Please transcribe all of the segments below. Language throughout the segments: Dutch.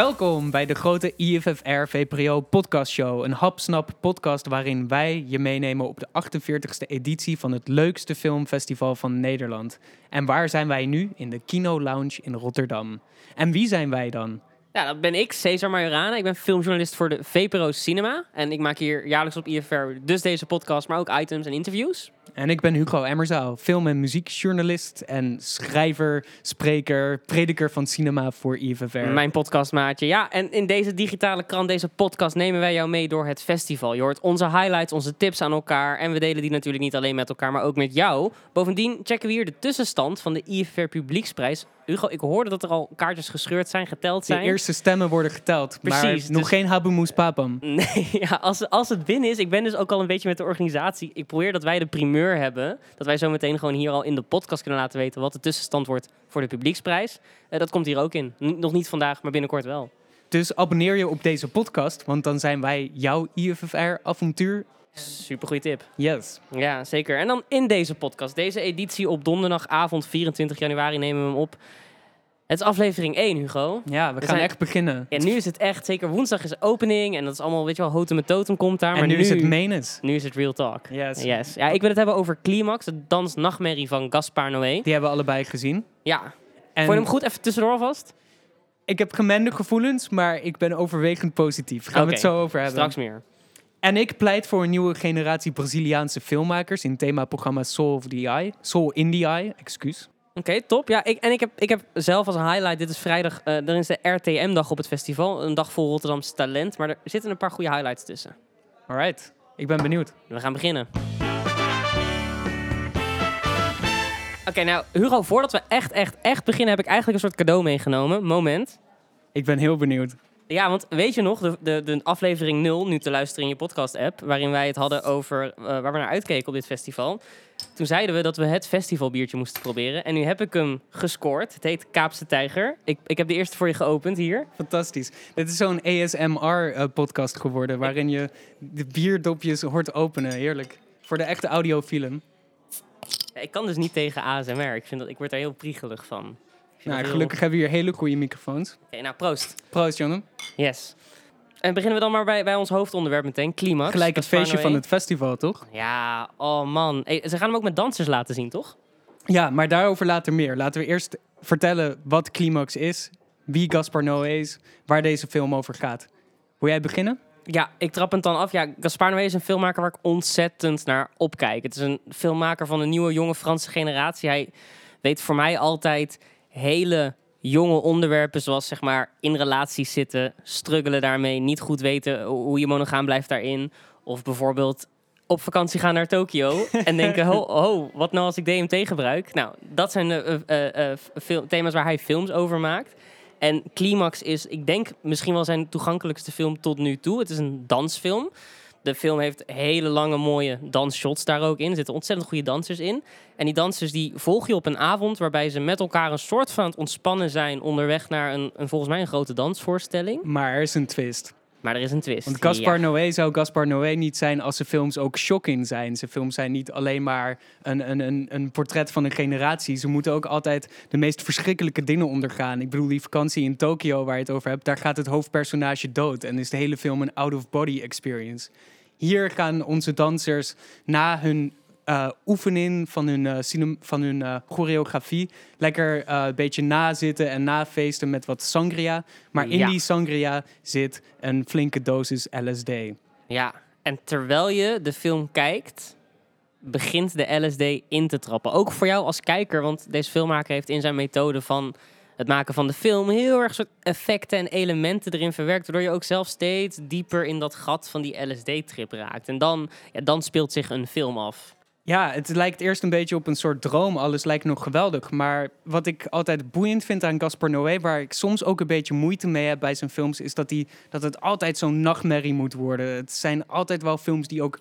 Welkom bij de grote IFFR VPRO podcast show. Een hapsnap podcast waarin wij je meenemen op de 48e editie van het leukste filmfestival van Nederland. En waar zijn wij nu? In de Kino Lounge in Rotterdam. En wie zijn wij dan? Ja, dat ben ik, Cesar Majorana. Ik ben filmjournalist voor de VPRO Cinema. En ik maak hier jaarlijks op IFR dus deze podcast, maar ook items en interviews. En ik ben Hugo Emmerzaal, film- en muziekjournalist en schrijver, spreker, prediker van cinema voor IFFR. Mijn podcastmaatje. Ja, en in deze digitale krant, deze podcast, nemen wij jou mee door het festival. Je hoort onze highlights, onze tips aan elkaar. En we delen die natuurlijk niet alleen met elkaar, maar ook met jou. Bovendien checken we hier de tussenstand van de IFFR Publieksprijs. Hugo, ik hoorde dat er al kaartjes gescheurd zijn, geteld De zijn. eerste stemmen worden geteld, Precies, maar nog dus- geen Habemoes Papam. Nee, ja, als, als het binnen is, ik ben dus ook al een beetje met de organisatie. Ik probeer dat wij de primeur hebben. Dat wij zo meteen gewoon hier al in de podcast kunnen laten weten wat de tussenstand wordt voor de publieksprijs. Eh, dat komt hier ook in. N- nog niet vandaag, maar binnenkort wel. Dus abonneer je op deze podcast, want dan zijn wij jouw IFFR-avontuur. Super goede tip. Yes. Ja, zeker. En dan in deze podcast, deze editie op donderdagavond 24 januari nemen we hem op. Het is aflevering 1, Hugo. Ja, we, gaan zijn- echt beginnen. En nu is het echt, zeker woensdag is opening en dat is allemaal, weet je wel, houten met totem komt daar. en maar nu, is het menens. nu is het real talk. Yes. Yes. Ja, ik wil het hebben over Climax, de dansnachtmerrie van Gaspar Noé. Die hebben we allebei gezien. Ja, En vond je hem goed? Even tussendoor alvast? ik heb gemengde gevoelens, maar ik ben overwegend positief. Gaan we het zo over hebben. Straks meer. En ik pleit voor een nieuwe generatie Braziliaanse filmmakers in themaprogramma Soul of the Eye. Soul in the Eye, excuus. Oké, top. Ja, ik, en ik heb, ik heb zelf als een highlight, dit is vrijdag, eh er is de RTM-dag op het festival. Een dag vol Rotterdamse talent, maar er zitten een paar goede highlights tussen. Alright, ik ben benieuwd. We gaan beginnen. Oké, nou Hugo, voordat we echt, echt, echt beginnen, heb ik eigenlijk een soort cadeau meegenomen. Moment. Ik ben heel benieuwd. Ja, want weet je nog, de, de, de aflevering 0, nu te luisteren in je podcast-app, waarin wij het hadden over eh, waar we naar uitkeken op dit festival. Toen zeiden we dat we het festivalbiertje moesten proberen. En nu heb ik hem gescoord. Het heet Kaapse Tijger. Ik, ik heb de eerste voor je geopend hier. Fantastisch. Dit is zo'n ASMR-podcast eh, geworden, waarin je de bierdopjes hoort openen. Heerlijk. Voor de echte audiofilm. Ja, Ik kan dus niet tegen ASMR. Ik, vind dat, ik word daar heel priegelig van. Nou, gelukkig hebben we hier hele goede microfoons. Oké, nou proost. Proost, Jonne. Yes. En beginnen we dan maar bij, bij ons hoofdonderwerp meteen, climax. Gelijk het feestje van het festival, toch? Ja, oh man. Hey, ze gaan hem ook met dansers laten zien, toch? Ja, maar daarover later meer. Laten we eerst vertellen wat Climax is, wie Gaspar Noé is, waar deze film over gaat. Wil jij beginnen? Ja, ik trap het dan af. Ja, Gaspar Noé is een filmmaker waar ik ontzettend naar opkijk. Het is een filmmaker van een nieuwe, jonge Franse generatie. Hij weet voor mij altijd hele jonge onderwerpen, zoals zeg maar in relaties zitten, struggelen daarmee, niet goed weten hoe je monogaam blijft daarin. Of bijvoorbeeld op vakantie gaan naar Tokio en denken, oh, wat nou als ik DMT gebruik? Nou, dat zijn de eh, eh, eh, thema's waar hij films over maakt. En Climax is, ik denk, misschien wel zijn toegankelijkste film tot nu toe. Het is een dansfilm. De film heeft hele lange, mooie dansshots daar ook in. Er zitten ontzettend goede dansers in. En die dansers die volg je op een avond waarbij ze met elkaar een soort van het ontspannen zijn onderweg naar een, een volgens mij een grote dansvoorstelling. Maar er is een twist. Maar er is een twist. Want Gaspar Ja. Noé zou Gaspar Noé niet zijn als zijn films ook shocking zijn. Zijn films zijn niet alleen maar een, een, een, een portret van een generatie. Ze moeten ook altijd de meest verschrikkelijke dingen ondergaan. Ik bedoel, die vakantie in Tokio waar je het over hebt, daar gaat het hoofdpersonage dood. En is de hele film een out-of-body experience. Hier gaan onze dansers na hun eh, oefening van hun, eh, cinem- van hun eh, choreografie lekker een beetje nazitten en nafeesten met wat sangria. Maar in Ja. die sangria zit een flinke dosis LSD. Ja, en terwijl je de film kijkt, begint de LSD in te trappen. Ook voor jou als kijker, want deze filmmaker heeft in zijn methode van het maken van de film heel erg soort effecten en elementen erin verwerkt, waardoor je ook zelf steeds dieper in dat gat van die LSD-trip raakt. En dan, ja, dan speelt zich een film af. Ja, het lijkt eerst een beetje op een soort droom. Alles lijkt nog geweldig. Maar wat ik altijd boeiend vind aan Gaspar Noé, waar ik soms ook een beetje moeite mee heb bij zijn films, is dat, die, dat het altijd zo'n nachtmerrie moet worden. Het zijn altijd wel films die ook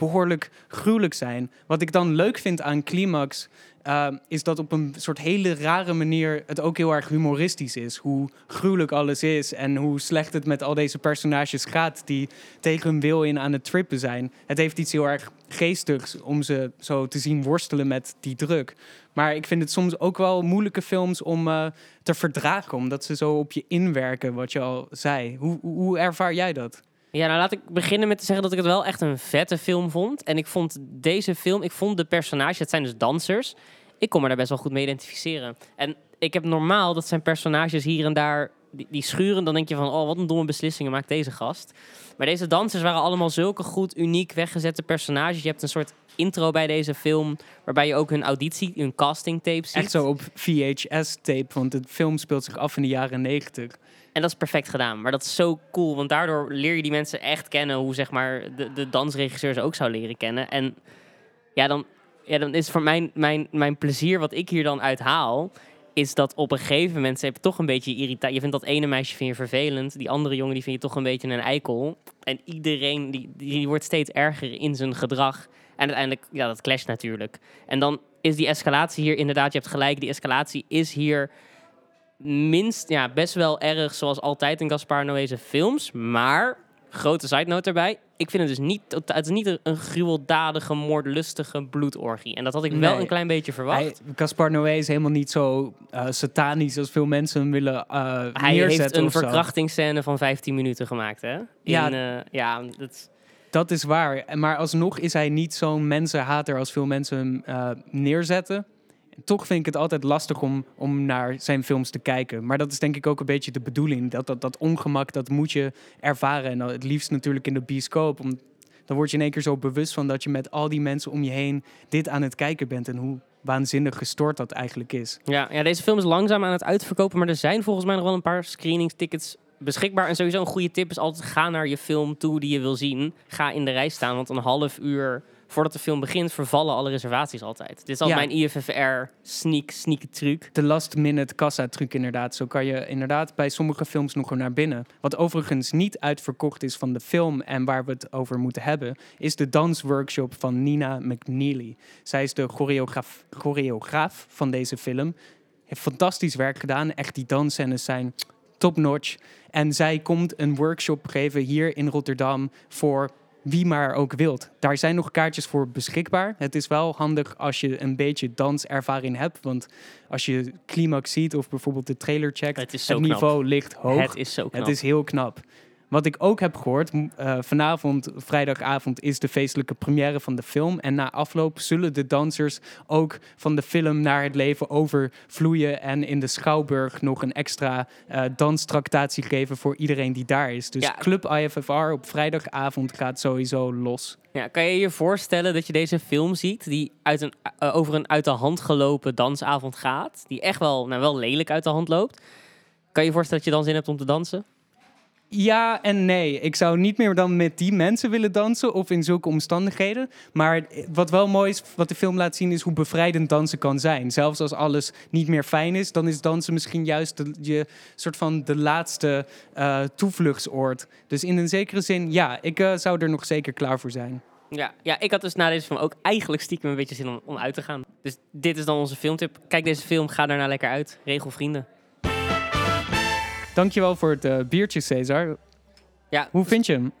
behoorlijk gruwelijk zijn. Wat ik dan leuk vind aan Climax uh, is dat op een soort hele rare manier het ook heel erg humoristisch is. Hoe gruwelijk alles is en hoe slecht het met al deze personages gaat die tegen hun wil in aan het trippen zijn. Het heeft iets heel erg geestigs om ze zo te zien worstelen met die druk. Maar ik vind het soms ook wel moeilijke films om uh, te verdragen, omdat ze zo op je inwerken, wat je al zei. Hoe, hoe ervaar jij dat? Ja, nou laat ik beginnen met te zeggen dat ik het wel echt een vette film vond. En ik vond deze film, ik vond de personages, het zijn dus dansers. Ik kon me daar best wel goed mee identificeren. En ik heb normaal, dat zijn personages hier en daar, die, schuren. Dan denk je van, oh wat een domme beslissingen maakt deze gast. Maar deze dansers waren allemaal zulke goed, uniek weggezette personages. Je hebt een soort intro bij deze film, waarbij je ook hun auditie, hun casting tape ziet. Echt zo op VHS-tape, want de film speelt zich af in de jaren negentig. En dat is perfect gedaan. Maar dat is zo cool, want daardoor leer je die mensen echt kennen hoe zeg maar de, de dansregisseurs ook zou leren kennen. En ja, dan, ja, dan is voor mijn, mijn, mijn plezier wat ik hier dan uithaal, is dat op een gegeven moment ze hebben toch een beetje irritatie. Je vindt dat ene meisje vind je vervelend, die andere jongen die vind je toch een beetje een eikel. En iedereen die, die wordt steeds erger in zijn gedrag. En uiteindelijk, ja, dat clasht natuurlijk. En dan is die escalatie hier inderdaad, je hebt gelijk, die escalatie is hier minst, ja, best wel erg zoals altijd in Gaspar Noé's films. Maar, grote side note erbij, ik vind het dus niet, het is niet een gruweldadige, moordlustige bloedorgie. En dat had ik wel een klein beetje verwacht. Hij, Gaspar Noé is helemaal niet zo uh, satanisch als veel mensen hem willen uh, Hij heeft een verkrachtingsscène van 15 minuten gemaakt, hè? ja, uh, ja dat... dat is waar. Maar alsnog is hij niet zo'n mensenhater als veel mensen hem neerzetten toch vind ik het altijd lastig om, om naar zijn films te kijken. Maar dat is denk ik ook een beetje de bedoeling. Dat, dat, dat ongemak, dat moet je ervaren. En het liefst natuurlijk in de bioscoop. Om, dan word je in één keer zo bewust van dat je met al die mensen om je heen dit aan het kijken bent. En hoe waanzinnig gestoord dat eigenlijk is. Ja, ja deze film is langzaam aan het uitverkopen. Maar er zijn volgens mij nog wel een paar screeningstickets beschikbaar. En sowieso een goede tip is altijd ga naar je film toe die je wil zien. Ga in de rij staan, want een half uur voordat de film begint, vervallen alle reservaties altijd. Dit is al mijn IFFR sneak, sneak truc. De last minute kassa truc inderdaad. Zo kan je inderdaad bij sommige films nog naar binnen. Wat overigens niet uitverkocht is van de film en waar we het over moeten hebben, is de dansworkshop van Nina McNeely. Zij is de choreograaf, choreograaf van deze film. Heeft fantastisch werk gedaan. Echt die dansscènes zijn top notch. En zij komt een workshop geven hier in Rotterdam voor wie maar ook wilt. Daar zijn nog kaartjes voor beschikbaar. Het is wel handig als je een beetje danservaring hebt. Want als je climax ziet of bijvoorbeeld de trailer checkt, het, het niveau ligt hoog. Het is zo knap. Het is heel knap. Wat ik ook heb gehoord, uh, vanavond, vrijdagavond, is de feestelijke première van de film. En na afloop zullen de dansers ook van de film naar het leven overvloeien. En in de Schouwburg nog een extra uh, danstractatie geven voor iedereen die daar is. Dus Club IFFR op vrijdagavond gaat sowieso los. Ja, kan je je voorstellen dat je deze film ziet die uit een, uh, over een uit de hand gelopen dansavond gaat? Die echt wel, nou, wel lelijk uit de hand loopt. Kan je je voorstellen dat je dan zin hebt om te dansen? Ja en nee. Ik zou niet meer dan met die mensen willen dansen of in zulke omstandigheden. Maar wat wel mooi is, wat de film laat zien, is hoe bevrijdend dansen kan zijn. Zelfs als alles niet meer fijn is, dan is dansen misschien juist de, je soort van de laatste uh, toevluchtsoord. Dus in een zekere zin, ja, ik uh, zou er nog zeker klaar voor zijn. Ja, ja, ik had dus na deze film ook eigenlijk stiekem een beetje zin om, om uit te gaan. Dus dit is dan onze filmtip. Kijk deze film, ga daarna lekker uit. Regel vrienden. Dankjewel voor het uh, biertje, Cesar. Ja, Hoe vind je hem?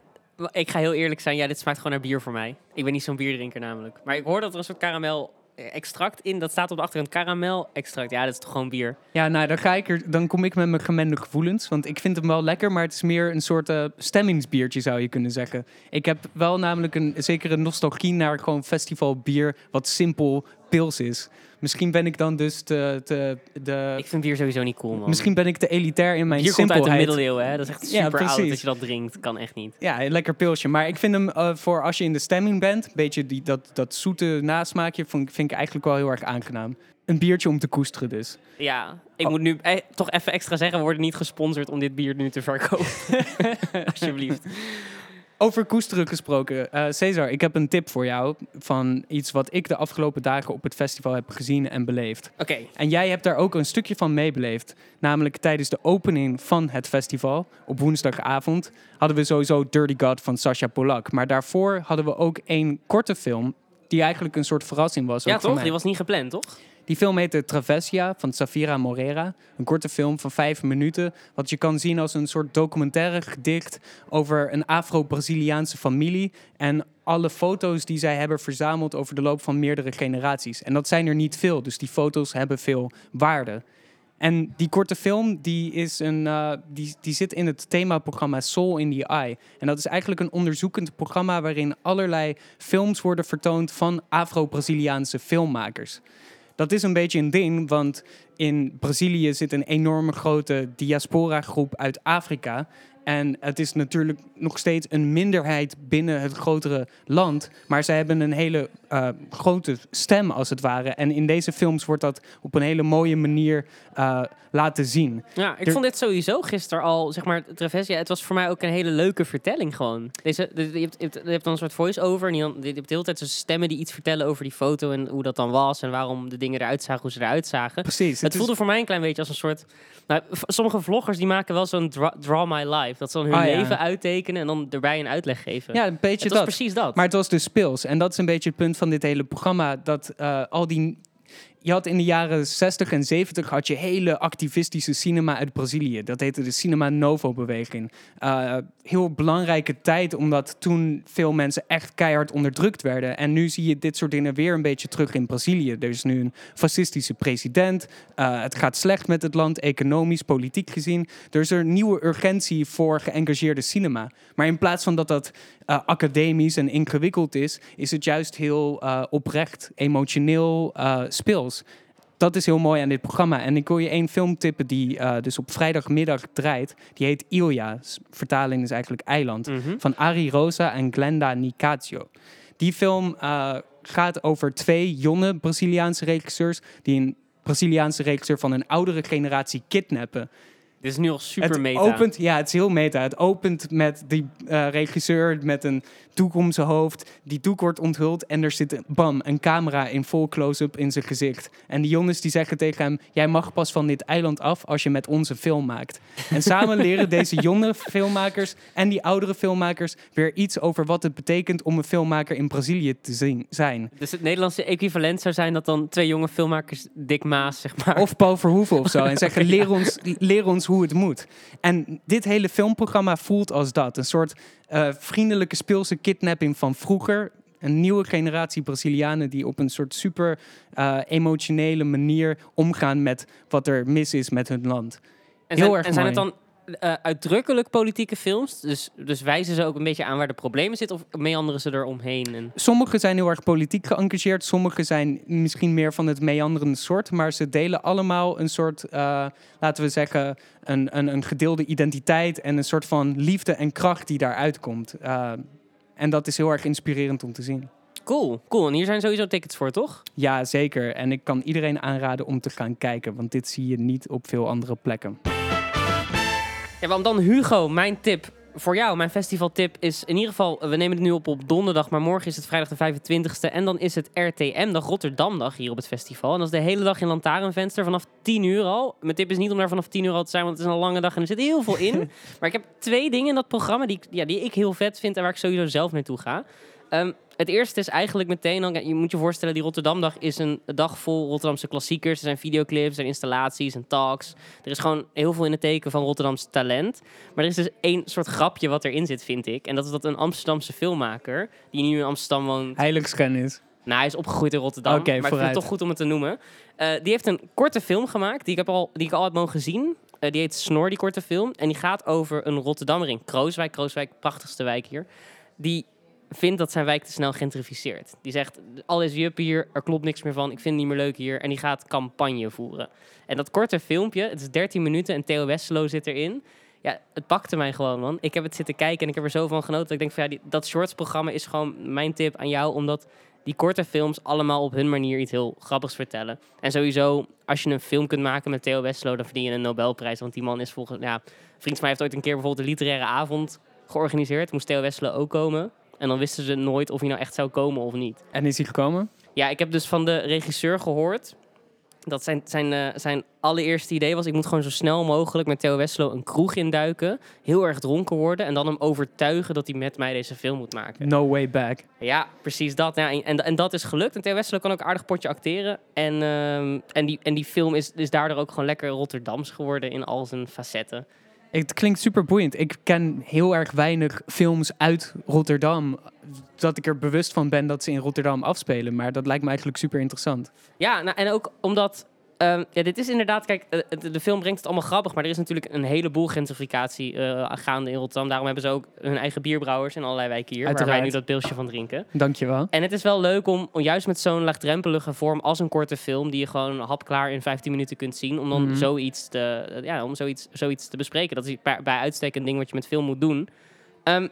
Ik ga heel eerlijk zijn, ja, dit smaakt gewoon naar bier voor mij. Ik ben niet zo'n bierdrinker namelijk. Maar ik hoor dat er een soort karamel extract in. Dat staat op de achterkant karamel extract. Ja, dat is toch gewoon bier. Ja, nou, dan, ga ik er, dan kom ik met mijn gemengde gevoelens. Want ik vind hem wel lekker, maar het is meer een soort uh, stemmingsbiertje, zou je kunnen zeggen. Ik heb wel namelijk een zekere nostalgie naar gewoon festivalbier, wat simpel pils is. Misschien ben ik dan dus te, te, de... Ik vind bier sowieso niet cool, man. Misschien ben ik te elitair in mijn Bier simpelheid. komt uit de middeleeuwen, hè? Dat is echt super ja, oud dat je dat drinkt. Kan echt niet. Ja, een lekker pilsje. Maar ik vind hem uh, voor als je in de stemming bent... een beetje die, dat, dat zoete nasmaakje... Vind, vind ik eigenlijk wel heel erg aangenaam. Een biertje om te koesteren dus. Ja, ik moet nu eh, toch even extra zeggen... we worden niet gesponsord om dit bier nu te verkopen. Alsjeblieft. Over koesteren gesproken. Eh Cesar, ik heb een tip voor jou van iets wat ik de afgelopen dagen op het festival heb gezien en beleefd. Oké, En jij hebt daar ook een stukje van meebeleefd. Namelijk tijdens de opening van het festival op woensdagavond hadden we sowieso Dirty God van Sasha Polak. Maar daarvoor hadden we ook een korte film die eigenlijk een soort verrassing was. ja toch? Die was niet gepland, toch? Die film heette Travesia van Safira Morera. Een korte film van vijf minuten. Wat je kan zien als een soort documentaire gedicht over een Afro-Braziliaanse familie. En alle foto's die zij hebben verzameld over de loop van meerdere generaties. En dat zijn er niet veel, dus die foto's hebben veel waarde. En die korte film die is een, eh, die, die zit in het themaprogramma Soul in the Eye. En dat is eigenlijk een onderzoekend programma waarin allerlei films worden vertoond van Afro-Braziliaanse filmmakers. Dat is een beetje een ding, want in Brazilië zit een enorme grote diaspora-groep uit Afrika. En het is natuurlijk nog steeds een minderheid binnen het grotere land. Maar zij hebben een hele eh, grote stem, als het ware. En in deze films wordt dat op een hele mooie manier eh, laten zien. Ja, ik Er- vond dit sowieso gisteren al, zeg maar, het was voor mij ook een hele leuke vertelling gewoon. Deze, de- je, hebt, je, hebt, je hebt dan een soort voice-over en je, hebt de hele tijd zo'n stemmen die iets vertellen over die foto en hoe dat dan was en waarom de dingen eruit zagen, hoe ze eruit zagen. Precies. Het voelde voor mij een klein beetje als een soort... Nou, sommige vloggers die maken wel zo'n dra- draw my life. Dat ze dan hun Ah, ja. leven uittekenen en dan erbij een uitleg geven. ja, een beetje het was dat. precies dat. Maar het was dus speels. En dat is een beetje het punt van dit hele programma. Dat eh, al die. Je had in de jaren 60 en 70 had je hele activistische cinema uit Brazilië. Dat heette de Cinema Novo-beweging. Eh, heel belangrijke tijd, omdat toen veel mensen echt keihard onderdrukt werden. En nu zie je dit soort dingen weer een beetje terug in Brazilië. Er is nu een fascistische president. Eh, het gaat slecht met het land, economisch, politiek gezien. Er is een nieuwe urgentie voor geëngageerde cinema. Maar in plaats van dat dat eh, academisch en ingewikkeld is, is het juist heel oprecht, emotioneel, eh, Dat is heel mooi aan dit programma. En ik wil je één film tippen die eh, dus op vrijdagmiddag draait. Die heet Ilja. Vertaling is eigenlijk eiland. Mhm. Van Ari Rosa en Glenda Nicasio. Die film eh, gaat over twee jonge Braziliaanse regisseurs... die een Braziliaanse regisseur van een oudere generatie kidnappen. Dit is nu al super het meta. Opent, ja, het is heel meta. Het opent met die eh, regisseur met een doek om zijn hoofd. Die doek wordt onthuld en er zit, bam, een camera in vol close-up in zijn gezicht. En die jongens die zeggen tegen hem... jij mag pas van dit eiland af als je met onze film maakt. En samen leren deze jonge filmmakers en die oudere filmmakers... weer iets over wat het betekent om een filmmaker in Brazilië te zien, zijn. Dus het Nederlandse equivalent zou zijn dat dan twee jonge filmmakers Dick Maas, zeg maar. Of Paul Verhoeven of zo. En zeggen, leer ons, leer ons hoe het moet. En dit hele filmprogramma voelt als dat. Een soort eh, vriendelijke speelse kidnapping van vroeger. Een nieuwe generatie Brazilianen die op een soort super eh, emotionele manier omgaan met wat er mis is met hun land. En Heel erg en zijn het dan eh, uitdrukkelijk politieke films? Dus, dus wijzen ze ook een beetje aan waar de problemen zitten? Of meanderen ze er omheen? En... Sommige zijn heel erg politiek geëngageerd. Sommige zijn misschien meer van het meanderende soort. Maar ze delen allemaal een soort, eh, laten we zeggen, een, een, een gedeelde identiteit. En een soort van liefde en kracht die daaruit komt. Eh, en dat is heel erg inspirerend om te zien. Cool, cool. En hier zijn sowieso tickets voor, toch? Ja, zeker. En ik kan iedereen aanraden om te gaan kijken. Want dit zie je niet op veel andere plekken. Ja, want dan Hugo, mijn tip voor jou, mijn festivaltip is in ieder geval, we nemen het nu op op donderdag, maar morgen is het vrijdag de 25e en dan is het RTM-dag, Rotterdamdag hier op het festival. En dat is de hele dag in Lantaarnvenster vanaf 10 uur al. Mijn tip is niet om daar vanaf 10 uur al te zijn, want het is een lange dag en er zit heel veel in. maar ik heb twee dingen in dat programma die, ik- ja, die ik heel vet vind en waar ik sowieso zelf naartoe ga. Ehm, het eerste is eigenlijk meteen, dan, je moet je voorstellen, die Rotterdamdag is een dag vol Rotterdamse klassiekers. Er zijn videoclips, er zijn installaties en talks. Er is gewoon heel veel in het teken van Rotterdams talent. Maar er is dus één soort grapje wat erin zit, vind ik. En dat is dat een Amsterdamse filmmaker, die nu in Amsterdam woont. Heiligschennis. Nou, hij is opgegroeid in Rotterdam. Oké, maar ik vind vooruit. het toch goed om het te noemen. Eh, die heeft een korte film gemaakt, die ik, heb al, die ik al heb mogen zien. Eh, die heet Snor, die korte film. En die gaat over een Rotterdammer in Krooswijk. Krooswijk, prachtigste wijk hier. Die vindt dat zijn wijk te snel gentrificeert. Die zegt, alles juppen hier, er klopt niks meer van. Ik vind het niet meer leuk hier. En die gaat campagne voeren. En dat korte filmpje, het is 13 minuten en Theo Westelo zit erin. Ja, het pakte mij gewoon, man. Ik heb het zitten kijken en ik heb er zo van genoten. Dat ik denk van, ja, die, dat shorts-programma is gewoon mijn tip aan jou. Omdat die korte films allemaal op hun manier iets heel grappigs vertellen. En sowieso, als je een film kunt maken met Theo Westelo, dan verdien je een Nobelprijs. Want die man is volgens, ja, een vriend van mij heeft ooit een keer bijvoorbeeld een literaire avond georganiseerd. Moest Theo Wesselen ook komen. En dan wisten ze nooit of hij nou echt zou komen of niet. En is hij gekomen? Ja, ik heb dus van de regisseur gehoord dat zijn, zijn, eh, zijn allereerste idee was... ik moet gewoon zo snel mogelijk met Theo Wesselo een kroeg induiken... heel erg dronken worden en dan hem overtuigen dat hij met mij deze film moet maken. No way back. Ja, precies dat. Ja, en, en, en dat is gelukt. En Theo Wesselo kan ook aardig potje acteren. En, ehm, en, die, en die film is, is daardoor ook gewoon lekker Rotterdams geworden in al zijn facetten. Het klinkt super boeiend. Ik ken heel erg weinig films uit Rotterdam. Dat ik er bewust van ben dat ze in Rotterdam afspelen. Maar dat lijkt me eigenlijk super interessant. Ja, nou, en ook omdat Ehm, ja, dit is inderdaad, kijk, uh, de, film brengt het allemaal grappig, maar er is natuurlijk een heleboel gentrificatie uh, gaande in Rotterdam. Daarom hebben ze ook hun eigen bierbrouwers in allerlei wijken hier, Uiteraard. waar wij nu dat beeldje van drinken. Dankjewel. En het is wel leuk om, om juist met zo'n laagdrempelige vorm als een korte film, die je gewoon hapklaar in 15 minuten kunt zien, om dan mm zoiets, te, ja, om zoiets, zoiets te bespreken. Dat is bij, bij uitstek een ding wat je met film moet doen. Um,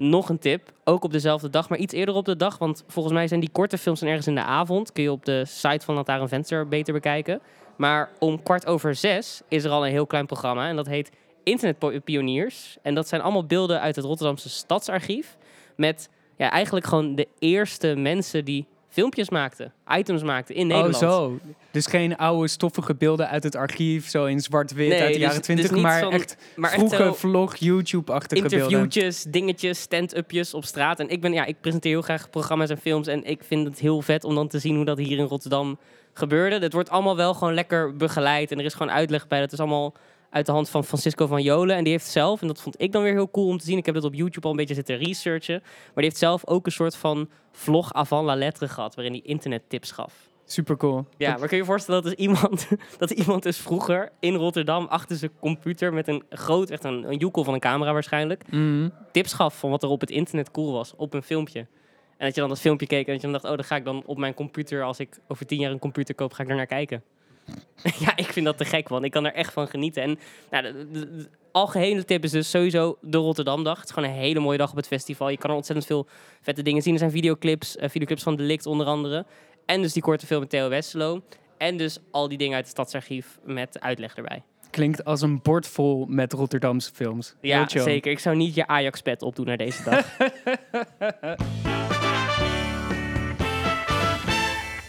nog een tip, ook op dezelfde dag, maar iets eerder op de dag. Want volgens mij zijn die korte films ergens in de avond. Kun je op de site van een Venster beter bekijken. Maar om kwart over zes is er al een heel klein programma. En dat heet Internet Pioniers. En dat zijn allemaal beelden uit het Rotterdamse Stadsarchief. Met ja, eigenlijk gewoon de eerste mensen die filmpjes maakte, items maakte in Nederland. Oh, zo. Dus geen oude stoffige beelden uit het archief, zo in zwart-wit uit de dus- jaren twintig, dus maar echt maar vroege vlog, YouTube-achtige beelden. Interviewtjes, dingetjes, stand-upjes op straat. En ik, ben, ja, ik presenteer heel graag programma's en films en ik vind het heel vet om dan te zien hoe dat hier in Rotterdam gebeurde. Het wordt allemaal wel gewoon lekker begeleid en er is gewoon uitleg bij. Dat is allemaal uit de hand van Francisco van Jolen. En die heeft zelf, en dat vond ik dan weer heel cool om te zien. Ik heb dat op YouTube al een beetje zitten researchen. Maar die heeft zelf ook een soort van vlog avant la lettre gehad. Waarin hij internettips gaf. Super cool. Ja, maar kun je je voorstellen dat, is iemand, dat iemand dus vroeger in Rotterdam achter zijn computer met een groot, echt een, een joekel van een camera waarschijnlijk, mhm. tips gaf van wat er op het internet cool was, op een filmpje. En dat je dan dat filmpje keek en dat je dan dacht, oh, dan ga ik dan op mijn computer, als ik over tien jaar een computer koop, ga ik er naar kijken. ja, ik vind dat te gek, want ik kan er echt van genieten. En nou, de, algehele tip is dus sowieso de Rotterdamdag. Het is gewoon een hele mooie dag op het festival. Je kan er ontzettend veel vette dingen zien. Er zijn videoclips, uh, videoclips van Delict onder andere. En dus die korte film met Theo Westelo. En dus al die dingen uit het stadsarchief met uitleg erbij. Klinkt als een bord vol met Rotterdamse films. Ja, zeker. Ik zou niet je Ajax-pet opdoen naar deze dag.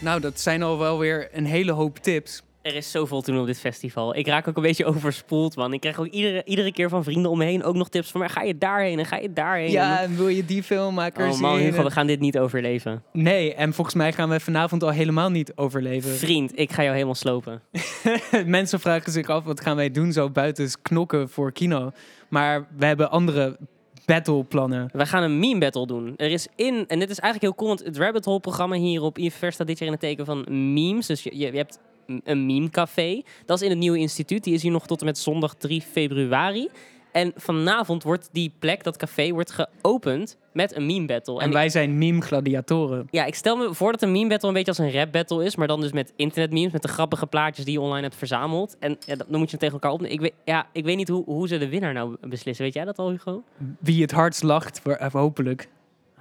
nou, dat zijn al wel weer een hele hoop tips. Er is zoveel te doen op dit festival. Ik raak ook een beetje overspoeld, man. Ik krijg ook iedere, iedere keer van vrienden om me heen ook nog tips van... maar ga je daarheen en ga je daarheen? Ja, en wil je die filmmakers Oh man, Hugo, we gaan dit niet overleven. Nee, en volgens mij gaan we vanavond al helemaal niet overleven. Vriend, ik ga jou helemaal slopen. Mensen vragen zich af, wat gaan wij doen zo buiten knokken voor kino? Maar we hebben andere battleplannen. We gaan een meme battle doen. Er is in, en dit is eigenlijk heel cool, want het Rabbit Hole programma hier op IFR staat dit jaar in het teken van memes. Dus je, je, je hebt een meme-café. Dat is in het nieuwe instituut. Die is hier nog tot en met zondag 3 februari. En vanavond wordt die plek, dat café, wordt geopend met een meme battle. En, wij zijn meme gladiatoren. Ja, ik stel me voor dat een meme battle een beetje als een rap battle is, maar dan dus met internet memes, met de grappige plaatjes die je online hebt verzameld. En ja, dan moet je tegen elkaar opnemen. Ik weet, ja, ik weet niet hoe, hoe ze de winnaar nou beslissen. Weet jij dat al, Hugo? Wie het hardst lacht, hopelijk.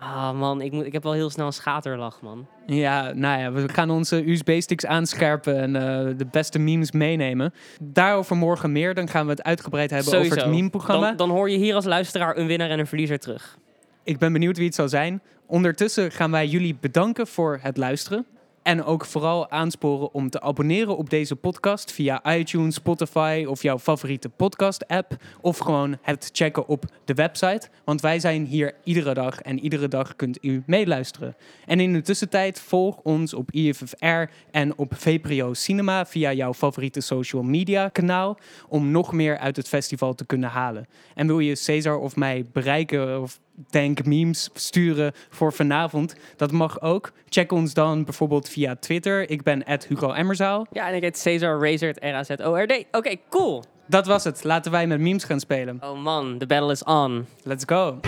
Ah man, ik, moet, ik heb wel heel snel een schaterlach, man. Ja, nou ja, we gaan onze USB-sticks aanscherpen en uh, de beste memes meenemen. Daarover morgen meer. Dan gaan we het uitgebreid hebben over het meme-programma. Dan, dan hoor je hier als luisteraar een winnaar en een verliezer terug. Ik ben benieuwd wie het zal zijn. Ondertussen gaan wij jullie bedanken voor het luisteren. En ook vooral aansporen om te abonneren op deze podcast via iTunes, Spotify of jouw favoriete podcast-app. Of gewoon het checken op de website. Want wij zijn hier iedere dag en iedere dag kunt u meeluisteren. En in de tussentijd volg ons op IFFR en op VPRO Cinema via jouw favoriete social media kanaal. Om nog meer uit het festival te kunnen halen. En wil je Cesar of mij bereiken of denk memes sturen voor vanavond. Dat mag ook. Check ons dan bijvoorbeeld via Twitter. Ik ben Hugo Emmerzaal. Ja, en ik heet Cesar Razor, R-A-Z-O-R-D. Oké, cool. Dat was het. Laten wij met memes gaan spelen. Oh man, the battle is on. Let's go.